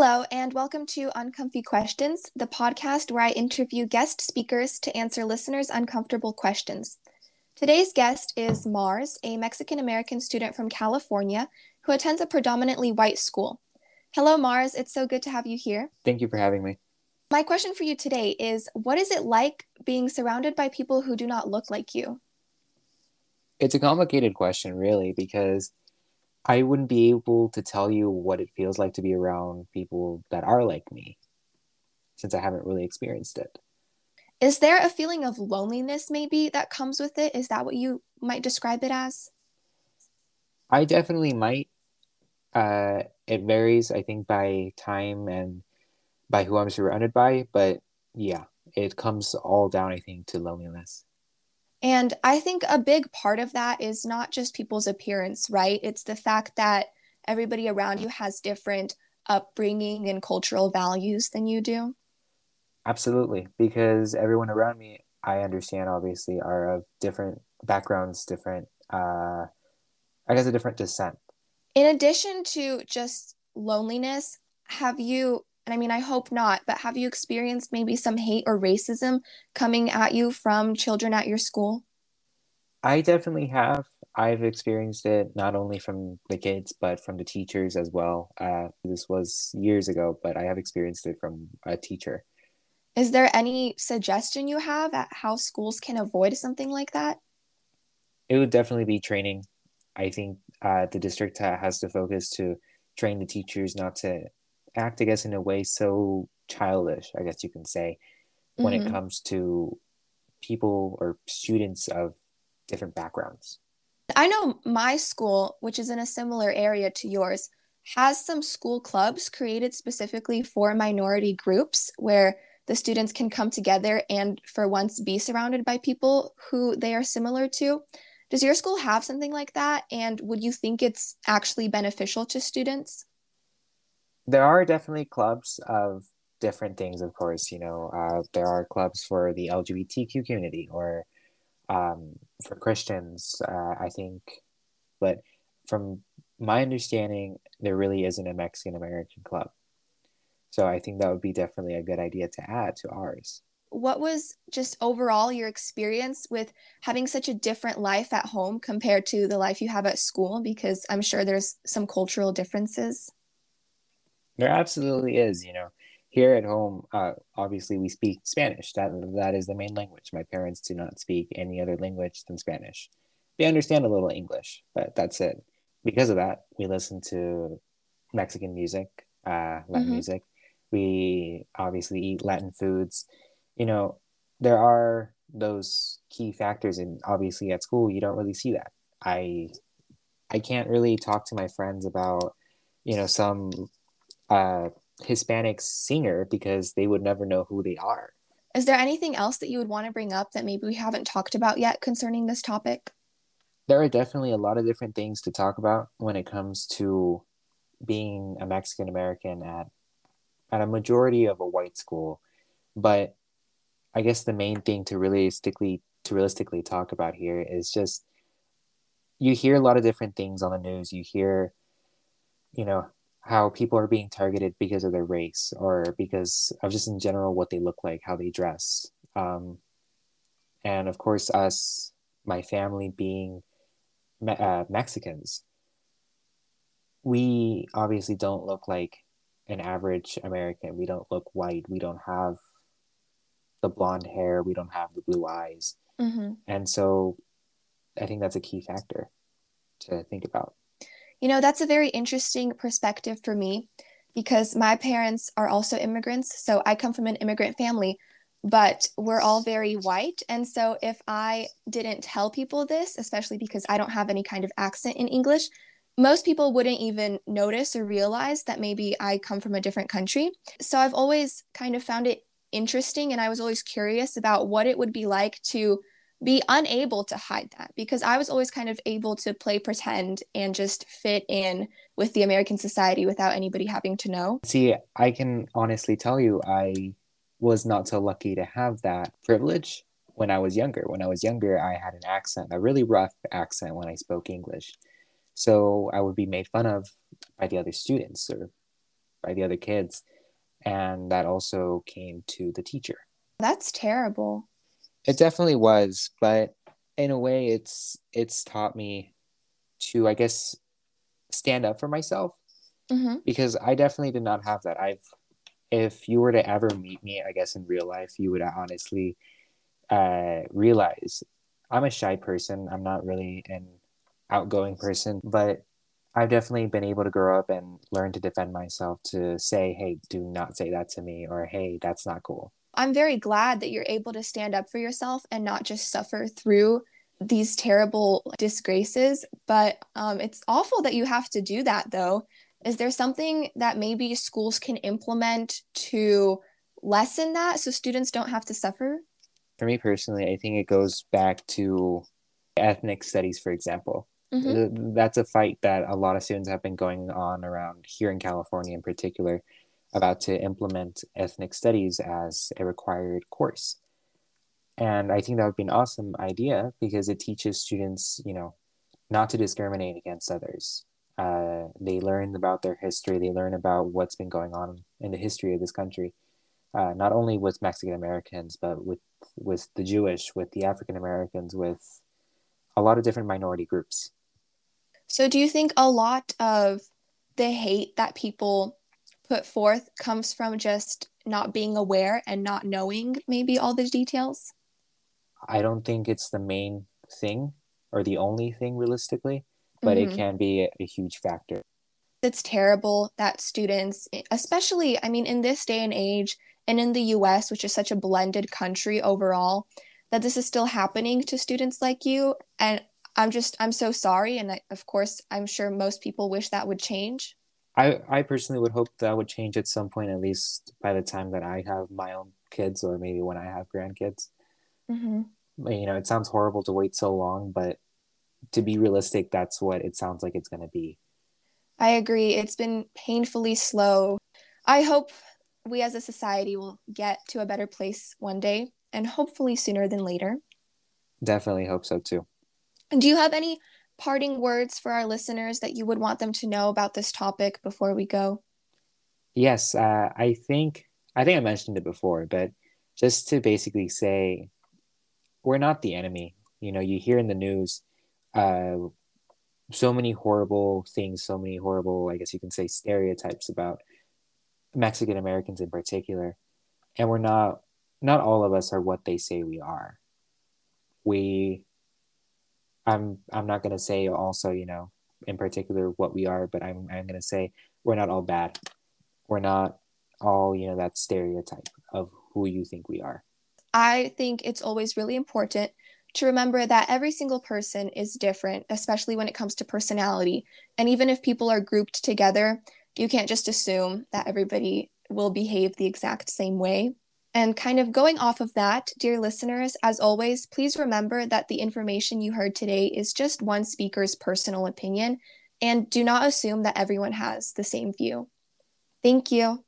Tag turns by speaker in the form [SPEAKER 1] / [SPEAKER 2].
[SPEAKER 1] Hello, and welcome to Uncomfy Questions, the podcast where I interview guest speakers to answer listeners' uncomfortable questions. Today's guest is Mars, a Mexican American student from California who attends a predominantly white school. Hello, Mars. It's so good to have you here.
[SPEAKER 2] Thank you for having me.
[SPEAKER 1] My question for you today is What is it like being surrounded by people who do not look like you?
[SPEAKER 2] It's a complicated question, really, because I wouldn't be able to tell you what it feels like to be around people that are like me since I haven't really experienced it.
[SPEAKER 1] Is there a feeling of loneliness maybe that comes with it? Is that what you might describe it as?
[SPEAKER 2] I definitely might. Uh, it varies, I think, by time and by who I'm surrounded by, but yeah, it comes all down, I think, to loneliness.
[SPEAKER 1] And I think a big part of that is not just people's appearance, right? It's the fact that everybody around you has different upbringing and cultural values than you do.
[SPEAKER 2] Absolutely, because everyone around me, I understand, obviously, are of different backgrounds, different, uh, I guess, a different descent.
[SPEAKER 1] In addition to just loneliness, have you and I mean, I hope not, but have you experienced maybe some hate or racism coming at you from children at your school?
[SPEAKER 2] I definitely have. I've experienced it not only from the kids, but from the teachers as well. Uh, this was years ago, but I have experienced it from a teacher.
[SPEAKER 1] Is there any suggestion you have at how schools can avoid something like that?
[SPEAKER 2] It would definitely be training. I think uh, the district has to focus to train the teachers not to act, I guess, in a way so childish, I guess you can say, when mm-hmm. it comes to people or students of different backgrounds.
[SPEAKER 1] I know my school, which is in a similar area to yours, has some school clubs created specifically for minority groups where the students can come together and for once be surrounded by people who they are similar to. Does your school have something like that? And would you think it's actually beneficial to students?
[SPEAKER 2] There are definitely clubs of different things of course you know uh, there are clubs for the lgbtq community or um, for christians uh, i think but from my understanding there really isn't a mexican american club. So i think that would be definitely a good idea to add to ours.
[SPEAKER 1] What was just overall your experience with having such a different life at home compared to the life you have at school? Because i'm sure there's some cultural differences
[SPEAKER 2] there absolutely is. You know, here at home, uh, obviously we speak Spanish. That that is the main language. My parents do not speak any other language than Spanish. They understand a little English, but that's it. Because of that, we listen to Mexican music, uh, Latin mm-hmm. music. We obviously eat Latin foods. You know, there are those key factors, and obviously at school you don't really see that. I I can't really talk to my friends about you know some uh, Hispanic singer because they would never know who they are.
[SPEAKER 1] Is there anything else that you would want to bring up that maybe we haven't talked about yet concerning this topic?
[SPEAKER 2] There are definitely a lot of different things to talk about when it comes to being a Mexican American at at a majority of a white school. But I guess the main thing to realistically to realistically talk about here is just you hear a lot of different things on the news. You hear, you know, how people are being targeted because of their race or because of just in general what they look like, how they dress. Um, and of course, us, my family being me- uh, Mexicans, we obviously don't look like an average American. We don't look white. We don't have the blonde hair. We don't have the blue eyes. Mm-hmm. And so I think that's a key factor to think about.
[SPEAKER 1] You know, that's a very interesting perspective for me because my parents are also immigrants. So I come from an immigrant family, but we're all very white. And so if I didn't tell people this, especially because I don't have any kind of accent in English, most people wouldn't even notice or realize that maybe I come from a different country. So I've always kind of found it interesting and I was always curious about what it would be like to be unable to hide that because I was always kind of able to play pretend and just fit in with the American society without anybody having to know.
[SPEAKER 2] See, I can honestly tell you, I was not so lucky to have that privilege when I was younger. When I was younger, I had an accent, a really rough accent when I spoke English. So I would be made fun of by the other students or by the other kids. And that also came to the teacher.
[SPEAKER 1] That's terrible.
[SPEAKER 2] It definitely was, but in a way it's it's taught me to I guess stand up for myself mm-hmm. because I definitely did not have that. I've if you were to ever meet me, I guess in real life, you would honestly uh, realize I'm a shy person. I'm not really an outgoing person, but I've definitely been able to grow up and learn to defend myself to say, hey, do not say that to me, or hey, that's not cool.
[SPEAKER 1] I'm very glad that you're able to stand up for yourself and not just suffer through these terrible disgraces. But um, it's awful that you have to do that, though. Is there something that maybe schools can implement to lessen that so students don't have to suffer?
[SPEAKER 2] For me personally, I think it goes back to ethnic studies, for example. Mm-hmm. That's a fight that a lot of students have been going on around here in California, in particular, about to implement ethnic studies as a required course. And I think that would be an awesome idea because it teaches students, you know, not to discriminate against others. Uh, they learn about their history. They learn about what's been going on in the history of this country, uh, not only with Mexican Americans, but with with the Jewish, with the African Americans, with a lot of different minority groups.
[SPEAKER 1] So, do you think a lot of the hate that people put forth comes from just not being aware and not knowing maybe all the details?
[SPEAKER 2] I don't think it's the main thing or the only thing realistically, but mm-hmm. it can be a, a huge factor.
[SPEAKER 1] It's terrible that students, especially, I mean, in this day and age, and in the US, which is such a blended country overall, that this is still happening to students like you. And I'm just I'm so sorry, and I, of course I'm sure most people wish that would change.
[SPEAKER 2] I I personally would hope that would change at some point, at least by the time that I have my own kids, or maybe when I have grandkids. Mm-hmm. You know, it sounds horrible to wait so long, but to be realistic, that's what it sounds like it's going to be.
[SPEAKER 1] I agree. It's been painfully slow. I hope we as a society will get to a better place one day, and hopefully sooner than later.
[SPEAKER 2] Definitely hope so too.
[SPEAKER 1] Do you have any parting words for our listeners that you would want them to know about this topic before we go?
[SPEAKER 2] Yes, uh, I think I think I mentioned it before, but just to basically say, we're not the enemy. You know, you hear in the news uh, so many horrible things, so many horrible, I guess you can say, stereotypes about Mexican Americans in particular, and we're not. Not all of us are what they say we are. We I'm I'm not gonna say also, you know, in particular what we are, but I'm I'm gonna say we're not all bad. We're not all, you know, that stereotype of who you think we are.
[SPEAKER 1] I think it's always really important to remember that every single person is different, especially when it comes to personality. And even if people are grouped together, you can't just assume that everybody will behave the exact same way. And kind of going off of that, dear listeners, as always, please remember that the information you heard today is just one speaker's personal opinion, and do not assume that everyone has the same view. Thank you.